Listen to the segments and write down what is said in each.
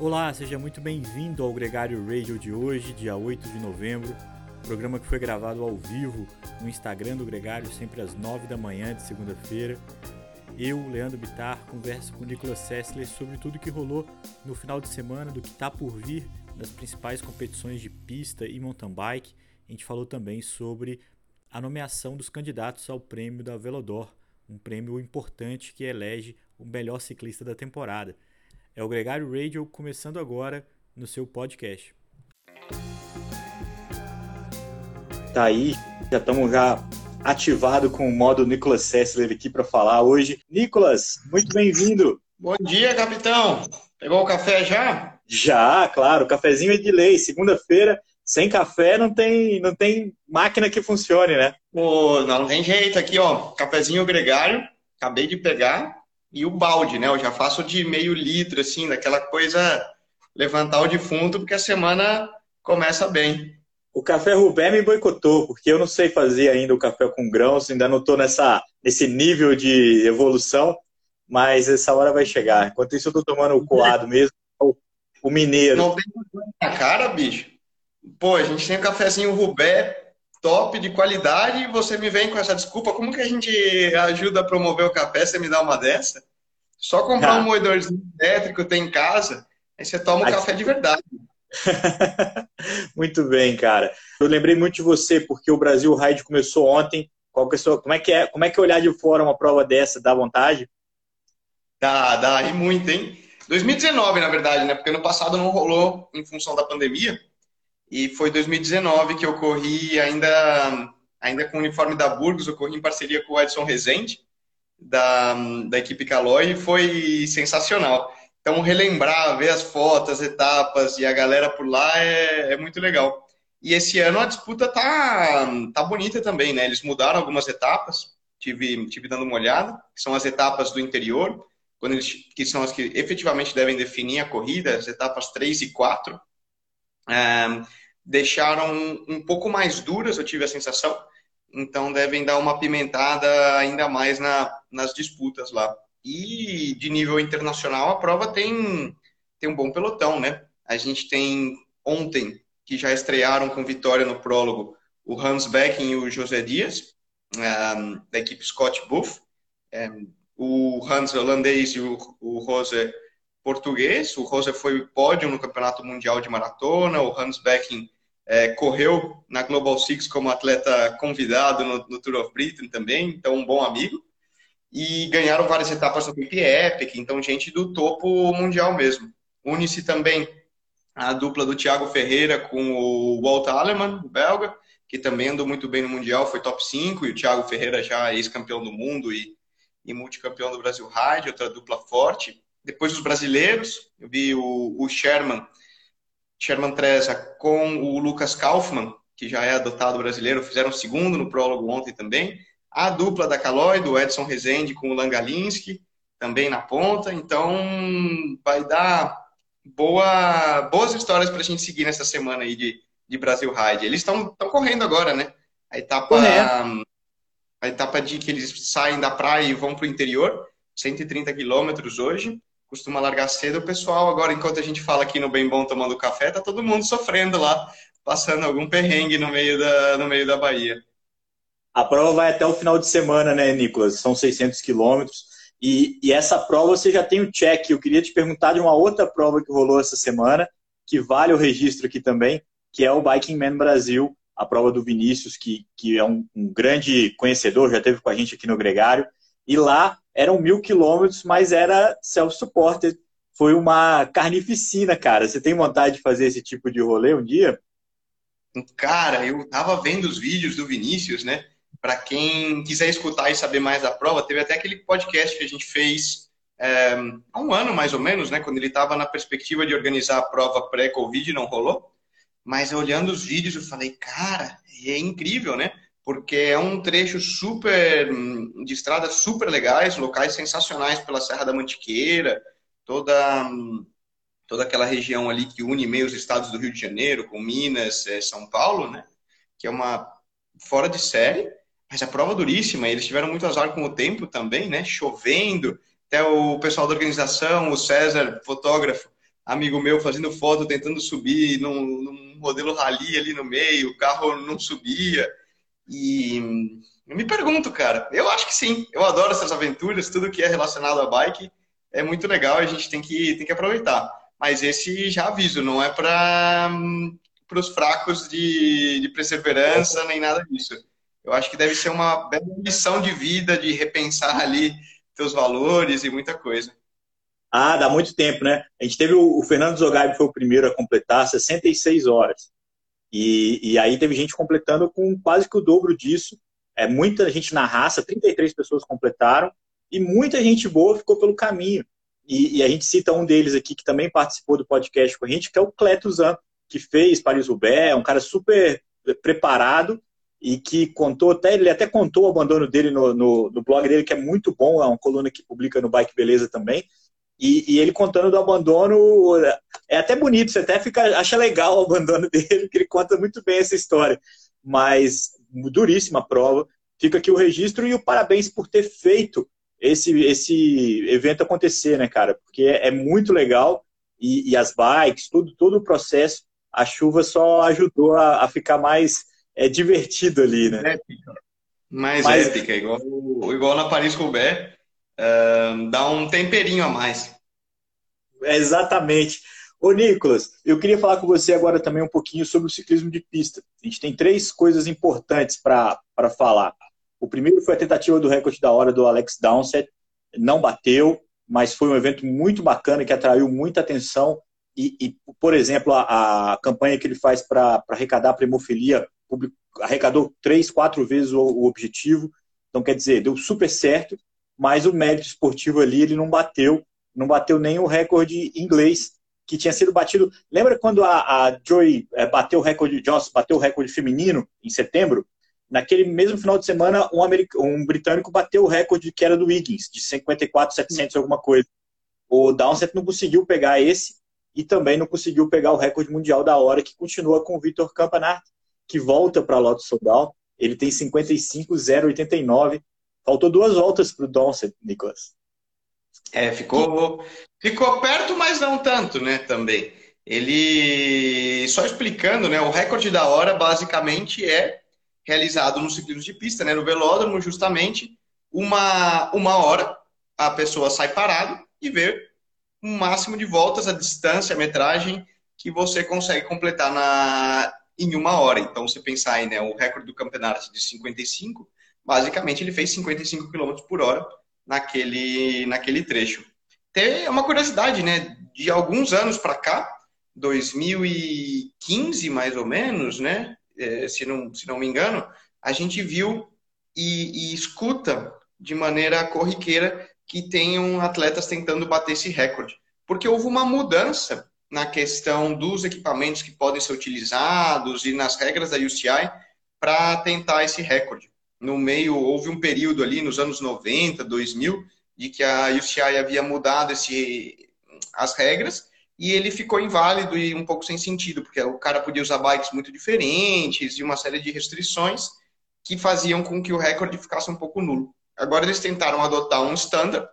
Olá, seja muito bem-vindo ao Gregário Radio de hoje, dia 8 de novembro. Programa que foi gravado ao vivo no Instagram do Gregário, sempre às 9 da manhã de segunda-feira. Eu, Leandro Bitar, converso com Nicolas Sessler sobre tudo que rolou no final de semana, do que está por vir das principais competições de pista e mountain bike. A gente falou também sobre a nomeação dos candidatos ao prêmio da Velodor, um prêmio importante que elege o melhor ciclista da temporada. É o Gregário Radio começando agora no seu podcast. Tá aí, já estamos já ativado com o modo Nicolas Sessler aqui para falar hoje. Nicolas, muito bem-vindo. Bom dia, capitão. Pegou o café já? Já, claro. Cafezinho é de lei. Segunda-feira, sem café não tem, não tem máquina que funcione, né? Pô, não tem jeito aqui, ó. Cafezinho gregário, acabei de pegar. E o balde, né? Eu já faço de meio litro, assim, daquela coisa levantar o defunto, porque a semana começa bem. O café Rubé me boicotou, porque eu não sei fazer ainda o café com grãos, ainda não estou nesse nível de evolução, mas essa hora vai chegar. Enquanto isso, eu estou tomando o coado mesmo, o, o mineiro. Não tem na cara, bicho. Pô, a gente tem um cafezinho Rubé top, de qualidade, e você me vem com essa desculpa. Como que a gente ajuda a promover o café? Você me dá uma dessa? Só comprar ah. um moedorzinho elétrico, tem em casa, aí você toma o um café de verdade. muito bem, cara. Eu lembrei muito de você, porque o Brasil Ride começou ontem. Qual que é sua, como, é que é, como é que é olhar de fora uma prova dessa? Dá vontade? Dá, dá, e muito, hein? 2019, na verdade, né? Porque ano passado não rolou em função da pandemia. E foi 2019 que eu corri ainda, ainda com o uniforme da Burgos, eu corri em parceria com o Edson Rezende, da, da equipe Caloi, e foi sensacional. Então, relembrar, ver as fotos, as etapas e a galera por lá é, é muito legal. E esse ano a disputa tá, tá bonita também, né? Eles mudaram algumas etapas, tive, tive dando uma olhada, que são as etapas do interior, quando eles, que são as que efetivamente devem definir a corrida, as etapas 3 e 4. Um, deixaram um pouco mais duras, eu tive a sensação. Então devem dar uma pimentada ainda mais na, nas disputas lá. E de nível internacional, a prova tem, tem um bom pelotão, né? A gente tem ontem, que já estrearam com vitória no prólogo, o Hans Becken e o José Dias, da equipe Scott Buff. Ehm, o Hans holandês e o, o Rose português. O Rose foi pódio no Campeonato Mundial de Maratona. O Hans Becken é, correu na Global Six como atleta convidado no, no, Tour of Britain também, então um bom amigo. E ganharam várias etapas no Epic Epic, então gente do topo mundial mesmo. Une-se também a dupla do Thiago Ferreira com o Walt Alemann, o belga, que também andou muito bem no Mundial, foi top 5, e o Thiago Ferreira já ex-campeão do mundo e, e multicampeão do Brasil Ride, outra dupla forte. Depois os brasileiros, eu vi o, o Sherman, Sherman Treza com o Lucas Kaufmann, que já é adotado brasileiro, fizeram segundo no prólogo ontem também. A dupla da Calói, do Edson Rezende com o Langalinski, também na ponta. Então, vai dar boa, boas histórias para a gente seguir nessa semana aí de, de Brasil Ride. Eles estão correndo agora, né? A etapa, a etapa de que eles saem da praia e vão para o interior, 130 quilômetros hoje costuma largar cedo, o pessoal, agora, enquanto a gente fala aqui no Bem Bom tomando café, tá todo mundo sofrendo lá, passando algum perrengue no meio da, no meio da Bahia. A prova vai até o final de semana, né, Nicolas? São 600 quilômetros. E, e, essa prova você já tem o um check. Eu queria te perguntar de uma outra prova que rolou essa semana, que vale o registro aqui também, que é o Biking Man Brasil, a prova do Vinícius, que, que é um, um grande conhecedor, já teve com a gente aqui no Gregário. E lá eram mil quilômetros, mas era self-supported. Foi uma carnificina, cara. Você tem vontade de fazer esse tipo de rolê um dia? Cara, eu tava vendo os vídeos do Vinícius, né? Para quem quiser escutar e saber mais da prova, teve até aquele podcast que a gente fez é, há um ano mais ou menos, né? Quando ele estava na perspectiva de organizar a prova pré-Covid, não rolou. Mas olhando os vídeos, eu falei, cara, é incrível, né? Porque é um trecho super de estradas super legais, locais sensacionais pela Serra da Mantiqueira, toda toda aquela região ali que une meio os estados do Rio de Janeiro com Minas, é, São Paulo, né? Que é uma fora de série, mas a prova duríssima. Eles tiveram muito azar com o tempo também, né? Chovendo. Até o pessoal da organização, o César, fotógrafo, amigo meu fazendo foto, tentando subir num, num modelo rally ali no meio, o carro não subia. E eu me pergunto, cara, eu acho que sim. Eu adoro essas aventuras, tudo que é relacionado a bike é muito legal, a gente tem que, tem que aproveitar. Mas esse já aviso, não é para os fracos de, de perseverança nem nada disso. Eu acho que deve ser uma bela lição de vida, de repensar ali teus valores e muita coisa. Ah, dá muito tempo, né? A gente teve o, o Fernando Zogai, foi o primeiro a completar 66 horas. E, e aí teve gente completando com quase que o dobro disso. É muita gente na raça, 33 pessoas completaram, e muita gente boa ficou pelo caminho. E, e a gente cita um deles aqui que também participou do podcast com a gente, que é o Cleto Zan, que fez Paris-Roubaix, é um cara super preparado e que contou, até, ele até contou o abandono dele no, no, no blog dele, que é muito bom, é uma coluna que publica no Bike Beleza também. E, e, ele contando do abandono, é até bonito, você até fica, acha legal o abandono dele, que ele conta muito bem essa história. Mas duríssima prova. Fica aqui o registro e o parabéns por ter feito esse, esse evento acontecer, né, cara? Porque é, é muito legal e, e, as bikes, tudo, todo o processo, a chuva só ajudou a, a ficar mais é, divertido ali, né? Épica. Mais, mais épica, igual, igual na Paris-Roubaix uh, dá um temperinho a mais. Exatamente. Ô, Nicolas, eu queria falar com você agora também um pouquinho sobre o ciclismo de pista. A gente tem três coisas importantes para falar. O primeiro foi a tentativa do recorde da hora do Alex Dowsett. Não bateu, mas foi um evento muito bacana que atraiu muita atenção. E, e por exemplo, a, a, campanha que ele faz para arrecadar a hemofilia arrecadou três, quatro vezes o, o objetivo. Então, quer dizer, deu super certo mas o mérito esportivo ali ele não bateu, não bateu nem o recorde inglês que tinha sido batido. Lembra quando a, a Joy é, bateu o recorde, Joss bateu o recorde feminino em setembro? Naquele mesmo final de semana, um, um britânico bateu o recorde que era do Wiggins, de 54,700 alguma coisa. O Downsett não conseguiu pegar esse e também não conseguiu pegar o recorde mundial da hora, que continua com o Vitor Campanart, que volta para a Lotto Soudal. Ele tem 55,089 Faltou duas voltas para o Donset, Nicolas. É, ficou, ficou perto, mas não tanto, né, também. Ele, só explicando, né, o recorde da hora basicamente é realizado no ciclismo de pista, né, no velódromo, justamente, uma, uma hora a pessoa sai parado e vê um máximo de voltas, a distância, a metragem que você consegue completar na, em uma hora. Então, você pensar aí, né, o recorde do campeonato de 55, basicamente ele fez 55 km por hora naquele, naquele trecho. Tem uma curiosidade, né? De alguns anos para cá, 2015 mais ou menos, né? É, se, não, se não me engano, a gente viu e, e escuta de maneira corriqueira que tenham atletas tentando bater esse recorde. Porque houve uma mudança na questão dos equipamentos que podem ser utilizados e nas regras da UCI para tentar esse recorde no meio, houve um período ali nos anos 90, 2000, de que a UCI havia mudado esse, as regras e ele ficou inválido e um pouco sem sentido, porque o cara podia usar bikes muito diferentes e uma série de restrições que faziam com que o recorde ficasse um pouco nulo. Agora eles tentaram adotar um standard,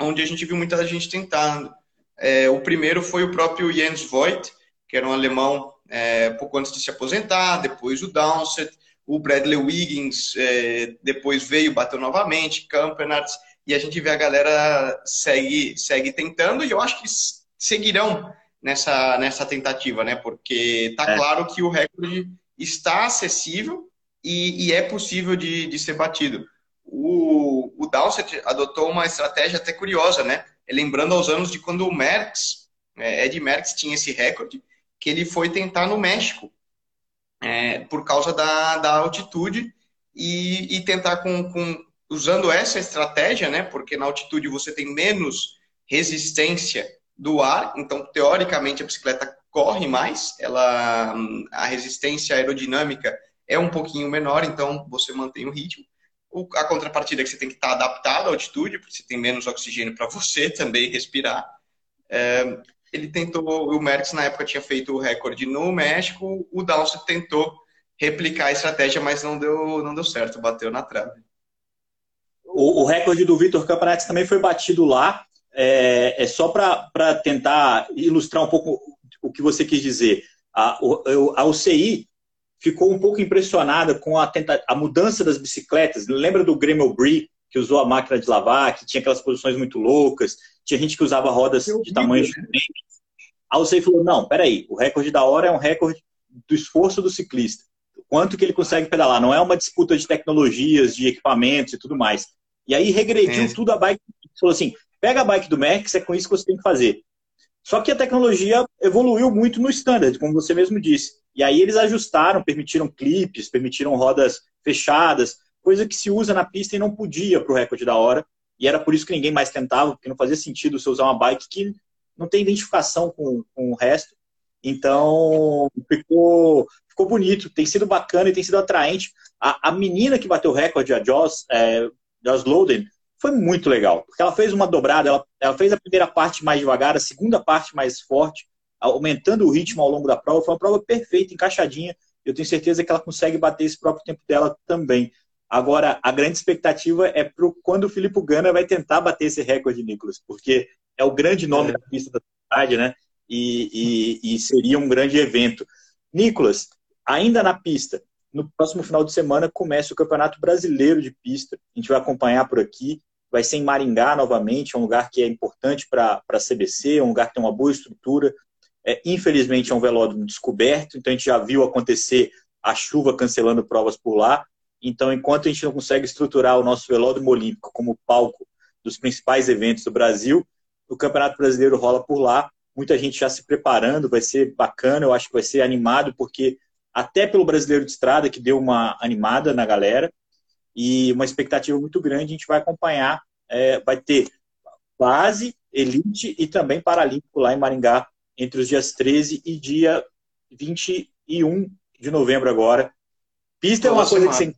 onde a gente viu muita gente tentando. É, o primeiro foi o próprio Jens Voigt, que era um alemão é, pouco antes de se aposentar, depois o Dowsett, o Bradley Wiggins é, depois veio, bateu novamente, Campenarts, e a gente vê a galera segue, segue tentando, e eu acho que seguirão nessa, nessa tentativa, né? Porque tá é. claro que o recorde está acessível e, e é possível de, de ser batido. O, o Dowsett adotou uma estratégia até curiosa, né? Lembrando aos anos de quando o Merckx, é, Ed Merckx tinha esse recorde, que ele foi tentar no México é, por causa da, da altitude e, e tentar com, com, usando essa estratégia, né? Porque na altitude você tem menos resistência do ar, então teoricamente a bicicleta corre mais, ela a resistência aerodinâmica é um pouquinho menor, então você mantém o ritmo. O, a contrapartida é que você tem que estar adaptado à altitude, porque você tem menos oxigênio para você também respirar. É, ele tentou, o Merckx na época tinha feito o recorde no México, o Dawson tentou replicar a estratégia, mas não deu, não deu certo, bateu na trave. O, o recorde do Vitor Campanati também foi batido lá, é, é só para tentar ilustrar um pouco o que você quis dizer. A, a UCI ficou um pouco impressionada com a, tenta, a mudança das bicicletas. Lembra do Grêmio Brie, que usou a máquina de lavar, que tinha aquelas posições muito loucas, tinha gente que usava rodas de tamanhos diferentes. A UCI falou, não, peraí, o recorde da hora é um recorde do esforço do ciclista. Quanto que ele consegue pedalar, não é uma disputa de tecnologias, de equipamentos e tudo mais. E aí regrediu é. tudo a bike, falou assim, pega a bike do Max, é com isso que você tem que fazer. Só que a tecnologia evoluiu muito no standard, como você mesmo disse. E aí eles ajustaram, permitiram clipes, permitiram rodas fechadas, coisa que se usa na pista e não podia para o recorde da hora. E era por isso que ninguém mais tentava, porque não fazia sentido você usar uma bike que não tem identificação com, com o resto. Então, ficou, ficou bonito, tem sido bacana e tem sido atraente. A, a menina que bateu o recorde, a Joss, é, Joss Loden, foi muito legal, porque ela fez uma dobrada, ela, ela fez a primeira parte mais devagar, a segunda parte mais forte, aumentando o ritmo ao longo da prova. Foi uma prova perfeita, encaixadinha. Eu tenho certeza que ela consegue bater esse próprio tempo dela também. Agora, a grande expectativa é para quando o Filipe Gana vai tentar bater esse recorde, Nicolas, porque é o grande nome é. da pista da cidade, né? E, e, e seria um grande evento. Nicolas, ainda na pista, no próximo final de semana começa o Campeonato Brasileiro de Pista. A gente vai acompanhar por aqui vai ser em Maringá novamente, é um lugar que é importante para a CBC, é um lugar que tem uma boa estrutura. É, infelizmente é um velódromo descoberto, então a gente já viu acontecer a chuva cancelando provas por lá. Então, enquanto a gente não consegue estruturar o nosso velódromo olímpico como palco dos principais eventos do Brasil, o Campeonato Brasileiro rola por lá. Muita gente já se preparando, vai ser bacana, eu acho que vai ser animado, porque até pelo Brasileiro de Estrada, que deu uma animada na galera, e uma expectativa muito grande. A gente vai acompanhar, é, vai ter base, elite e também paralímpico lá em Maringá entre os dias 13 e dia 21 de novembro agora. Pista é uma coisa que você...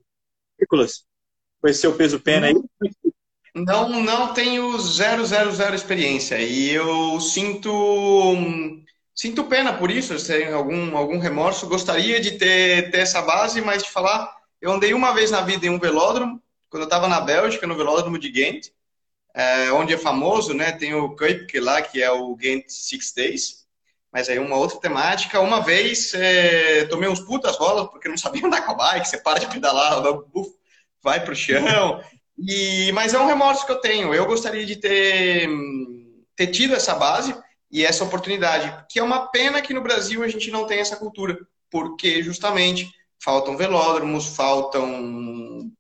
Nicolas, foi seu peso pena aí? Não, não tenho zero, zero, zero experiência. E eu sinto sinto pena por isso, tenho algum, algum remorso. Gostaria de ter, ter essa base, mas de falar eu andei uma vez na vida em um velódromo, quando eu estava na Bélgica, no velódromo de Ghent, é, onde é famoso, né? Tem o Kuipke lá, que é o Ghent Six Days, mas aí uma outra temática. Uma vez é, tomei uns putas rolas, porque não sabia andar com a bike, você para de pedalar, buf, vai pro chão. E, mas é um remorso que eu tenho. Eu gostaria de ter, ter tido essa base e essa oportunidade, que é uma pena que no Brasil a gente não tem essa cultura, porque justamente faltam velódromos, faltam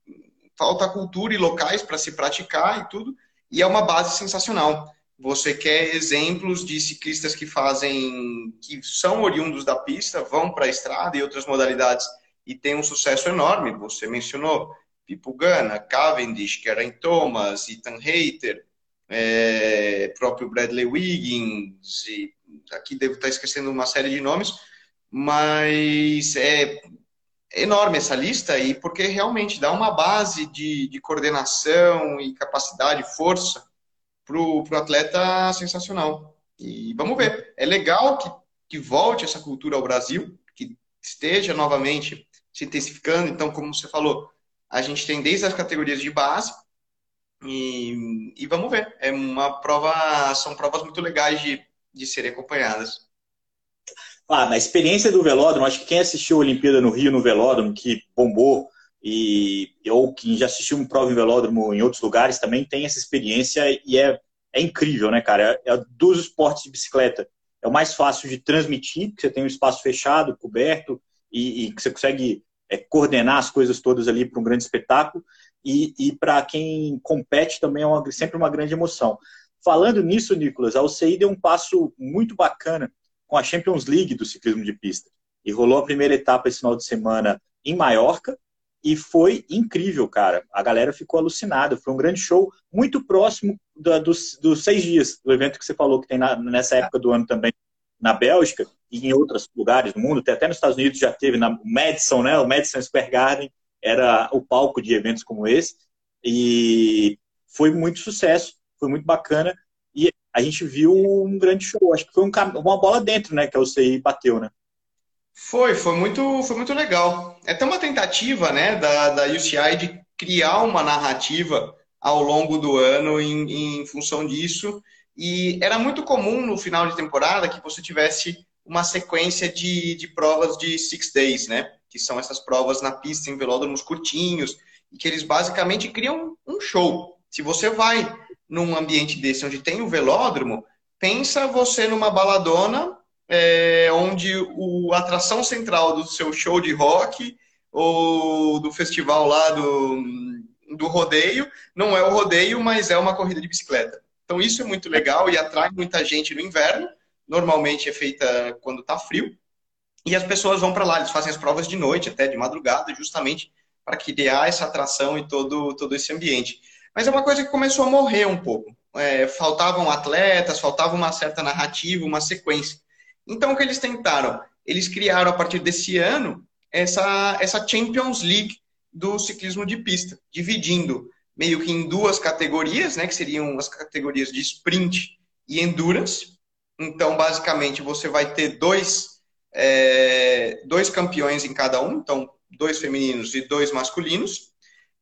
falta cultura e locais para se praticar e tudo, e é uma base sensacional. Você quer exemplos de ciclistas que fazem, que são oriundos da pista, vão para a estrada e outras modalidades e tem um sucesso enorme. Você mencionou Pipo Gana, Cavendish, Karen Thomas, Ethan Hayter, é, próprio Bradley Wiggins, e aqui devo estar esquecendo uma série de nomes, mas é, enorme essa lista e porque realmente dá uma base de, de coordenação e capacidade, força para o atleta sensacional. E vamos ver. É legal que, que volte essa cultura ao Brasil, que esteja novamente se intensificando. Então, como você falou, a gente tem desde as categorias de base e, e vamos ver. É uma prova, são provas muito legais de, de serem acompanhadas. Ah, na experiência do velódromo, acho que quem assistiu a Olimpíada no Rio no velódromo, que bombou, e, ou quem já assistiu um prova em velódromo em outros lugares também tem essa experiência e é, é incrível, né, cara? É, é dos esportes de bicicleta. É o mais fácil de transmitir, porque você tem um espaço fechado, coberto, e, e que você consegue é, coordenar as coisas todas ali para um grande espetáculo. E, e para quem compete também é uma, sempre uma grande emoção. Falando nisso, Nicolas, a UCI deu um passo muito bacana com a Champions League do ciclismo de pista. E rolou a primeira etapa esse final de semana em Maiorca e foi incrível, cara. A galera ficou alucinada. Foi um grande show, muito próximo da, dos, dos, seis dias do evento que você falou que tem na, nessa época do ano também na Bélgica e em outros lugares do mundo. Até nos Estados Unidos já teve na Madison, né? O Madison Square Garden era o palco de eventos como esse. E foi muito sucesso, foi muito bacana a gente viu um grande show. Acho que foi um, uma bola dentro, né? Que a UCI bateu, né? Foi, foi muito, foi muito legal. É até uma tentativa, né, da, da UCI de criar uma narrativa ao longo do ano em, em função disso. E era muito comum no final de temporada que você tivesse uma sequência de, de provas de six days, né? Que são essas provas na pista em velódromos curtinhos, e que eles basicamente criam um show. Se você vai num ambiente desse onde tem o velódromo, pensa você numa baladona é, onde a atração central do seu show de rock ou do festival lá do, do rodeio não é o rodeio, mas é uma corrida de bicicleta. Então isso é muito legal e atrai muita gente no inverno. Normalmente é feita quando está frio. E as pessoas vão para lá, eles fazem as provas de noite, até de madrugada, justamente para criar essa atração e todo, todo esse ambiente. Mas é uma coisa que começou a morrer um pouco. É, faltavam atletas, faltava uma certa narrativa, uma sequência. Então, o que eles tentaram? Eles criaram, a partir desse ano, essa, essa Champions League do ciclismo de pista, dividindo meio que em duas categorias, né, que seriam as categorias de sprint e endurance. Então, basicamente, você vai ter dois, é, dois campeões em cada um, então, dois femininos e dois masculinos.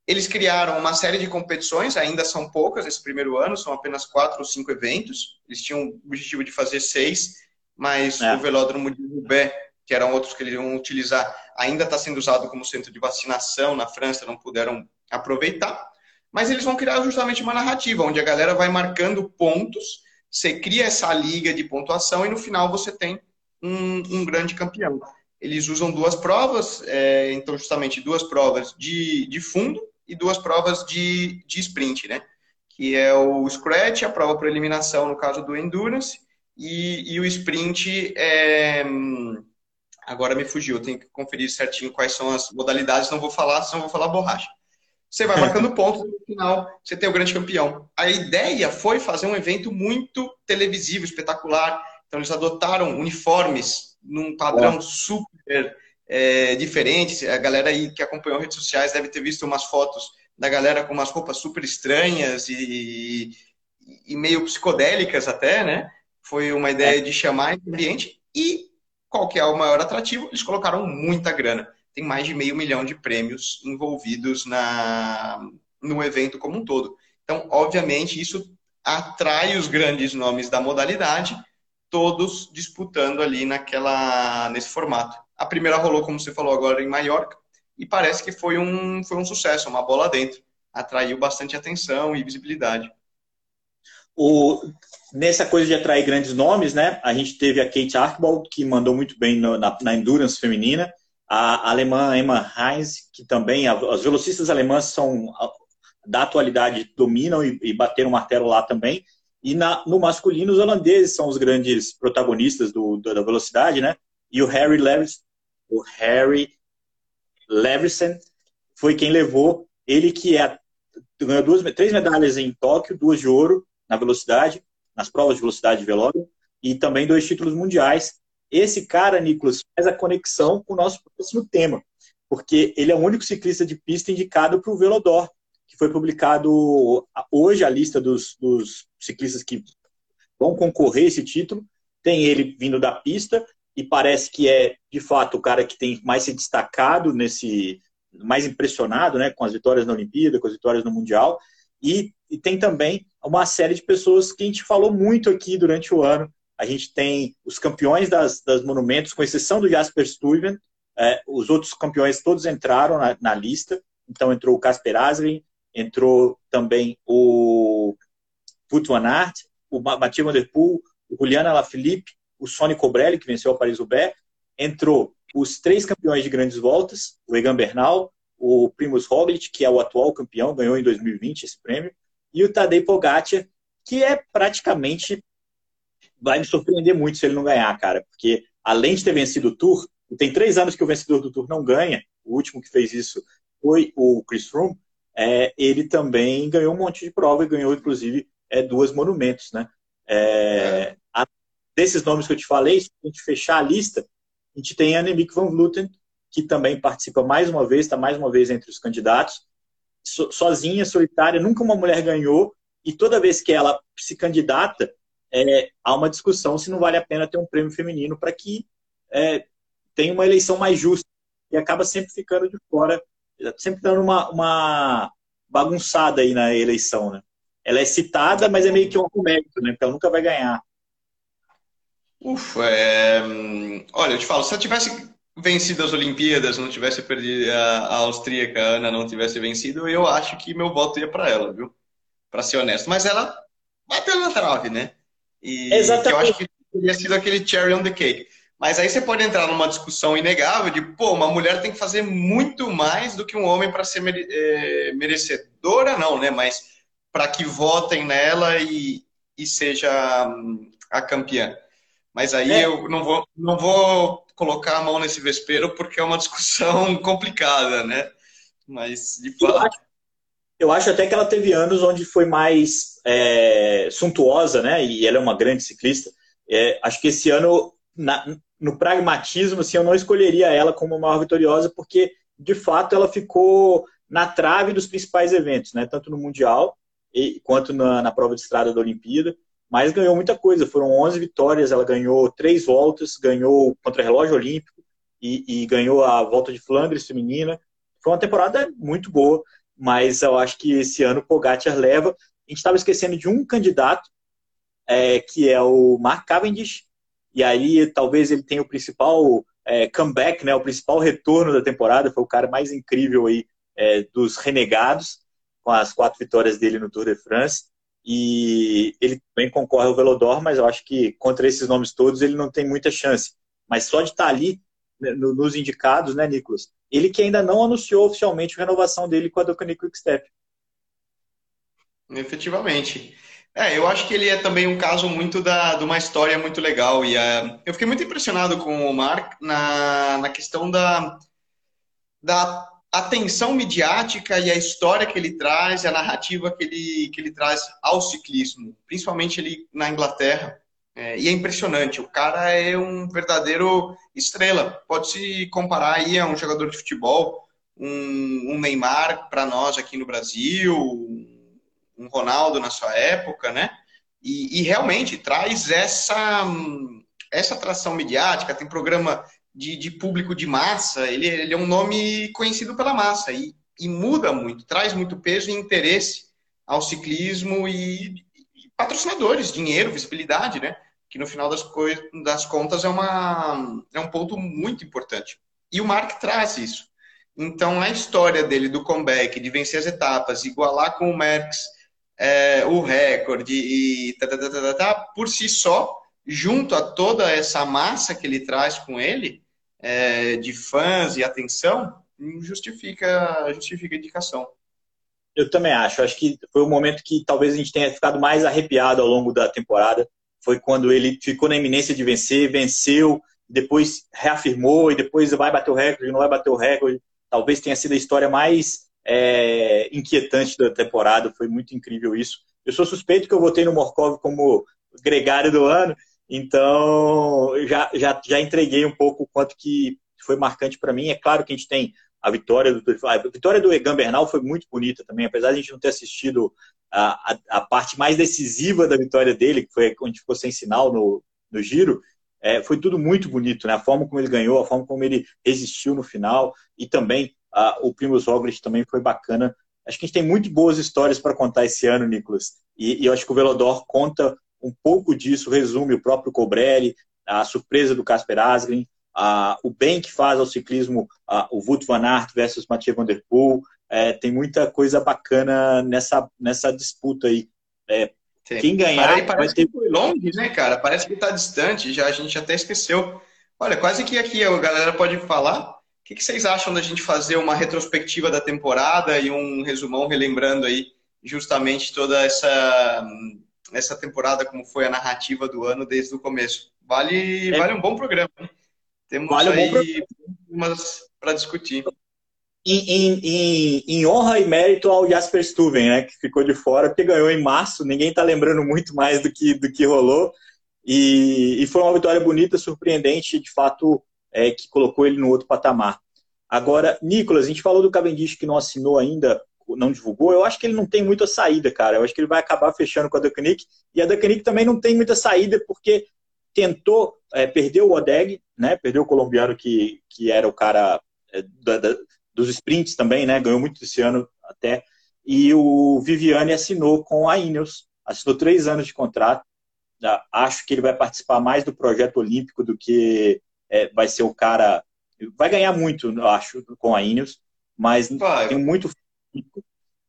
Eles criaram uma série de competições, ainda são poucas esse primeiro ano, são apenas quatro ou cinco eventos. Eles tinham o objetivo de fazer seis, mas é. o velódromo de Roubaix, que eram outros que eles iam utilizar, ainda está sendo usado como centro de vacinação na França, não puderam aproveitar. Mas eles vão criar justamente uma narrativa, onde a galera vai marcando pontos, você cria essa liga de pontuação e no final você tem um, um grande campeão. Eles usam duas provas, é, então justamente duas provas de, de fundo e duas provas de, de sprint, né? Que é o Scratch, a prova por eliminação no caso do Endurance, e, e o sprint é, agora me fugiu, eu tenho que conferir certinho quais são as modalidades, não vou falar, senão vou falar borracha. Você vai marcando pontos no final você tem o grande campeão. A ideia foi fazer um evento muito televisivo, espetacular. Então eles adotaram uniformes num padrão super é, diferente. A galera aí que acompanhou redes sociais deve ter visto umas fotos da galera com umas roupas super estranhas e, e meio psicodélicas até, né? Foi uma ideia de chamar esse ambiente. E qual que é o maior atrativo? Eles colocaram muita grana tem mais de meio milhão de prêmios envolvidos na, no evento como um todo. Então, obviamente, isso atrai os grandes nomes da modalidade, todos disputando ali naquela, nesse formato. A primeira rolou, como você falou agora, em Maiorca, e parece que foi um, foi um sucesso, uma bola dentro. Atraiu bastante atenção e visibilidade. O, nessa coisa de atrair grandes nomes, né? A gente teve a Kate Archibald, que mandou muito bem no, na, na endurance feminina a alemã Emma Heinz, que também, as velocistas alemãs são, da atualidade, dominam e, e bateram martelo lá também. E na, no masculino, os holandeses são os grandes protagonistas do, do da velocidade, né? E o Harry Levis, o Harry Leverson foi quem levou, ele que é, ganhou duas, três medalhas em Tóquio, duas de ouro na velocidade, nas provas de velocidade de velódromo, e também dois títulos mundiais. Esse cara, Nicolas, faz a conexão com o nosso próximo tema, porque ele é o único ciclista de pista indicado para o Velodor, que foi publicado hoje a lista dos, dos ciclistas que vão concorrer a esse título. Tem ele vindo da pista e parece que é, de fato, o cara que tem mais se destacado nesse, mais impressionado, né, com as vitórias na Olimpíada, com as vitórias no Mundial. E, e tem também uma série de pessoas que a gente falou muito aqui durante o ano, a gente tem os campeões das, das monumentos, com exceção do Jasper Stuyven, é, os outros campeões todos entraram na, na lista. Então entrou o Casper Asgreen, entrou também o Wout van Aert, o Mathieu Van Der Poel, o Juliana Alaphilippe, o Sonny Cobrelli, que venceu a Paris-Roubaix. Entrou os três campeões de grandes voltas, o Egan Bernal, o Primus Roglic, que é o atual campeão, ganhou em 2020 esse prêmio, e o Tadej Pogacar, que é praticamente vai me surpreender muito se ele não ganhar, cara, porque além de ter vencido o Tour, tem três anos que o vencedor do Tour não ganha, o último que fez isso foi o Chris Froome, é, ele também ganhou um monte de prova e ganhou, inclusive, é, duas monumentos, né? É, a, desses nomes que eu te falei, se a gente fechar a lista, a gente tem Annemiek van Vleuten, que também participa mais uma vez, está mais uma vez entre os candidatos, so, sozinha, solitária, nunca uma mulher ganhou, e toda vez que ela se candidata, é, há uma discussão se não vale a pena ter um prêmio feminino para que é, tenha uma eleição mais justa e acaba sempre ficando de fora, sempre dando uma, uma bagunçada aí na eleição, né? ela é citada, mas é meio que um argumento, né? Então nunca vai ganhar. Ufa, é... olha, eu te falo, se ela tivesse vencido as Olimpíadas, não tivesse perdido a, austríaca Ana, não tivesse vencido, eu acho que meu voto ia para ela, viu? Para ser honesto. Mas ela bateu na trave, né? E Exatamente. eu acho que teria sido aquele cherry on the cake. Mas aí você pode entrar numa discussão inegável de, pô, uma mulher tem que fazer muito mais do que um homem para ser mere é, merecedora, não, né? Mas para que votem nela e, e seja hum, a campeã. Mas aí é. eu não vou, não vou colocar a mão nesse vespeiro porque é uma discussão complicada, né? Mas, de fato. Eu acho, eu acho até que ela teve anos onde foi mais é, suntuosa, né? E ela é uma grande ciclista. É, acho que esse ano, na, no pragmatismo, assim, eu não escolheria ela como maior vitoriosa, porque de fato ela ficou na trave dos principais eventos, né? Tanto no Mundial e, quanto na, na prova de estrada da Olimpíada. Mas ganhou muita coisa. Foram 11 vitórias, ela ganhou três voltas, ganhou contra-relógio olímpico e, e ganhou a volta de Flandres feminina. Foi uma temporada muito boa, mas eu acho que esse ano o Pogacar leva. A gente estava esquecendo de um candidato, é, que é o Mark Cavendish, e aí talvez ele tenha o principal é, comeback, né, o principal retorno da temporada, foi o cara mais incrível aí é, dos renegados, com as quatro vitórias dele no Tour de France, e ele também concorre ao Velodor, mas eu acho que contra esses nomes todos ele não tem muita chance. Mas só de estar ali né, nos indicados, né, Nicolas? Ele que ainda não anunciou oficialmente a renovação dele com a Ducati Quickstep. Efetivamente. É, eu acho que ele é também um caso muito da, de uma história muito legal. E uh, eu fiquei muito impressionado com o Mark na, na questão da, da atenção midiática e a história que ele traz, a narrativa que ele, que ele traz ao ciclismo, principalmente ele na Inglaterra. É, e é impressionante, o cara é um verdadeiro estrela. Pode se comparar aí a um jogador de futebol, um, um Neymar para nós aqui no Brasil, um Ronaldo na sua época, né? E, e realmente traz essa, essa atração midiática, tem programa de, de público de massa, ele, ele, é um nome conhecido pela massa e, e, muda muito, traz muito peso e interesse ao ciclismo e, e patrocinadores, dinheiro, visibilidade, né? Que no final das, das contas é, uma, é um ponto muito importante. E o Mark traz isso. Então, a história dele do comeback, de vencer as etapas, igualar com o Merckx é, o recorde e tá, tá, tá, tá, tá, por si só, junto a toda essa massa que ele traz com ele, é, de fãs e atenção, justifica, justifica a indicação. Eu também acho. Acho que foi o momento que talvez a gente tenha ficado mais arrepiado ao longo da temporada. Foi quando ele ficou na iminência de vencer, venceu, depois reafirmou e depois vai bater o recorde, não vai bater o recorde. Talvez tenha sido a história mais é, inquietante da temporada. Foi muito incrível isso. Eu sou suspeito que eu votei no Morkov como gregário do ano, então já, já, já entreguei um pouco o quanto que foi marcante para mim. É claro que a gente tem a vitória do a vitória do Egan Bernal foi muito bonita também, apesar de a gente não ter assistido a, a, a parte mais decisiva da vitória dele, que foi onde ficou sem sinal no, no giro. É, foi tudo muito bonito, né? A forma como ele ganhou, a forma como ele resistiu no final e também ah, o Primoz Roglic também foi bacana. Acho que a gente tem muito boas histórias para contar esse ano, Nicolas. E, e, eu acho que o Velodor conta um pouco disso, resume o próprio Cobrelli, a surpresa do Casper Asgreen, a, o bem que faz ao ciclismo a, o Wout van Aert versus Mathieu Van Der Poel. É, tem muita coisa bacana nessa, nessa disputa aí. É, quem ganhar parece ter... que foi longe, né, cara? Parece que está distante, já a gente até esqueceu. Olha, quase que aqui a galera pode falar que, que vocês acham da gente fazer uma retrospectiva da temporada e um resumão relembrando aí justamente toda essa, essa temporada, como foi a narrativa do ano desde o começo? Vale, é. vale um bom programa. Hein? Temos vale aí umas para discutir. Em, em, em, em, honra e mérito ao Jasper Stuven, né, que ficou de fora, porque ganhou em março, ninguém está lembrando muito mais do que, do que rolou. E, e foi uma vitória bonita, surpreendente, de fato, é, que colocou ele no outro patamar. Agora, Nicolas, a gente falou do Cavendish que não assinou ainda, não divulgou. Eu acho que ele não tem muita saída, cara. Eu acho que ele vai acabar fechando com a Ducanic. E a Ducanic também não tem muita saída, porque tentou, é, perdeu o Odeg, né? Perdeu o colombiano que, que era o cara é, da, da, dos sprints também, né? Ganhou muito esse ano até. e o Viviane assinou com a Ineos, assinou três anos de contrato. Acho que ele vai participar mais do projeto olímpico do que é, vai ser o cara. Vai ganhar muito, acho, com a Ineos, mas vai. tem muito.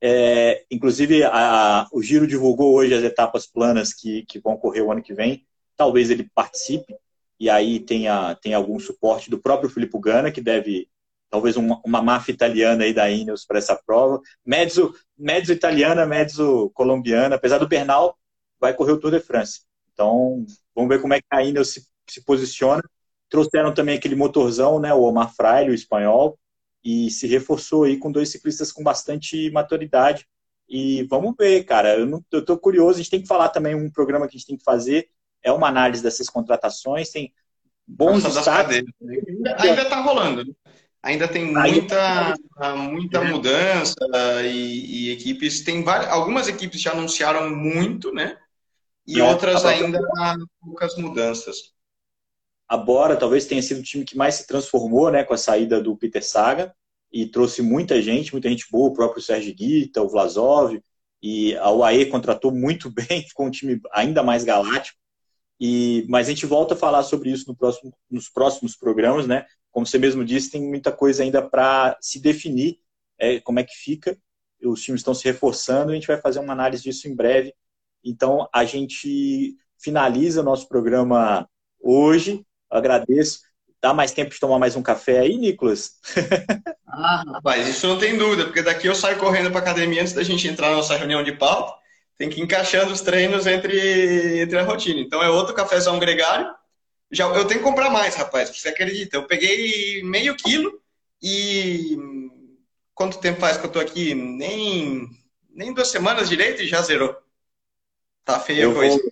É, inclusive, a, o Giro divulgou hoje as etapas planas que, que vão correr o ano que vem. Talvez ele participe, e aí tenha, tenha algum suporte do próprio Filippo Gana, que deve talvez uma, uma máfia italiana aí da Ineos para essa prova. Mezzo, mezzo italiana, mezzo colombiana, apesar do Bernal, vai correr o Tour de France. Então, vamos ver como é que a Ineos se, se posiciona. Trouxeram também aquele motorzão, né, o Omar Fraile, o espanhol, e se reforçou aí com dois ciclistas com bastante maturidade. E vamos ver, cara. Eu, não, eu tô curioso, a gente tem que falar também um programa que a gente tem que fazer, é uma análise dessas contratações, tem bons destaques. Ainda está rolando. Né? Ainda tem muita, muita mudança e, e equipes. Tem várias, algumas equipes já anunciaram muito, né? E outras ainda há poucas mudanças. A Bora talvez tenha sido o time que mais se transformou né, com a saída do Peter Saga e trouxe muita gente, muita gente boa, o próprio Sérgio Guita, o Vlasov, e a UAE contratou muito bem, ficou um time ainda mais galáctico. E, mas a gente volta a falar sobre isso no próximo, nos próximos programas, né? como você mesmo disse, tem muita coisa ainda para se definir é, como é que fica. Os times estão se reforçando, a gente vai fazer uma análise disso em breve. Então, a gente finaliza o nosso programa hoje. Eu agradeço. Dá mais tempo de tomar mais um café aí, Nicolas? Ah, rapaz, isso não tem dúvida, porque daqui eu saio correndo para academia antes da gente entrar na nossa reunião de pauta. Tem que ir encaixando os treinos entre, entre a rotina. Então, é outro cafezão gregário já, eu tenho que comprar mais, rapaz, você acredita? Eu peguei meio quilo e quanto tempo faz que eu tô aqui? Nem, nem duas semanas direito e já zerou. Tá feio a coisa. Vou,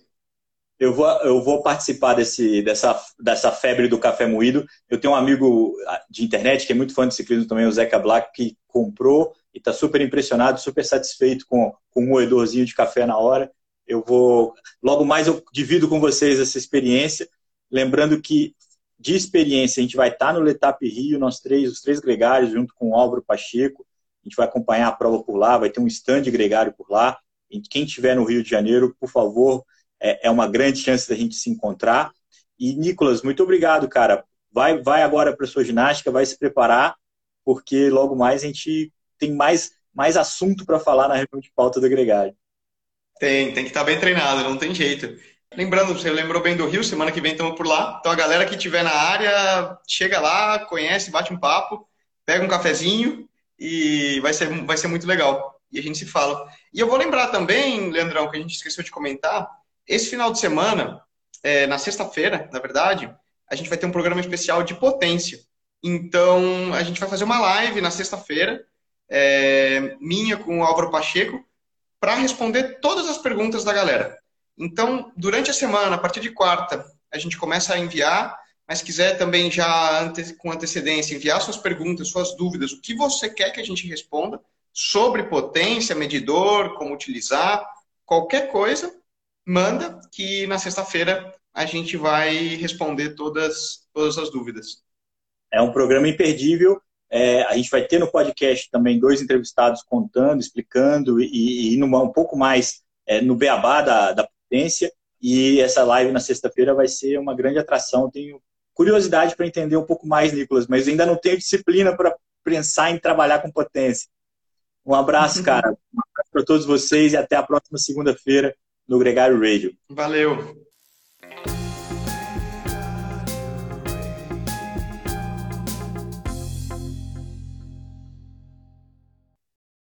eu, vou, eu vou participar desse, dessa, dessa febre do café moído. Eu tenho um amigo de internet que é muito fã de ciclismo também, o Zeca Black, que comprou e está super impressionado, super satisfeito com, com um moedorzinho de café na hora. Eu vou, logo mais eu divido com vocês essa experiência Lembrando que, de experiência, a gente vai estar no Letap Rio, nós três, os três gregários, junto com o Álvaro Pacheco. A gente vai acompanhar a prova por lá, vai ter um stand gregário por lá. Quem estiver no Rio de Janeiro, por favor, é, é uma grande chance da gente se encontrar. E, Nicolas, muito obrigado, cara. Vai, vai agora para a sua ginástica, vai se preparar, porque logo mais a gente tem mais, mais assunto para falar na reunião de pauta do Gregário. Tem, tem que estar tá bem treinado, não tem jeito. Lembrando, você lembrou bem do Rio, semana que vem estamos por lá. Então a galera que estiver na área, chega lá, conhece, bate um papo, pega um cafezinho e vai ser, vai ser muito legal. E a gente se fala. E eu vou lembrar também, Leandrão, que a gente esqueceu de comentar, esse final de semana, é, na sexta-feira, na verdade, a gente vai ter um programa especial de potência. Então, a gente vai fazer uma live na sexta-feira, é, minha com o Álvaro Pacheco, para responder todas as perguntas da galera. Então, durante a semana, a partir de quarta, a gente começa a enviar, mas quiser também já com antecedência enviar suas perguntas, suas dúvidas, o que você quer que a gente responda sobre potência, medidor, como utilizar, qualquer coisa, manda que na sexta-feira a gente vai responder todas, todas as dúvidas. É um programa imperdível. É, a gente vai ter no podcast também dois entrevistados contando, explicando e, e indo um pouco mais é, no beabá da, da potência. E essa live na sexta-feira vai ser uma grande atração. Tenho curiosidade para entender um pouco mais, Nicolas, mas ainda não tenho disciplina para pensar em trabalhar com potência. Um abraço, cara. Um abraço para todos vocês e até a próxima segunda-feira no Gregário Radio. Valeu.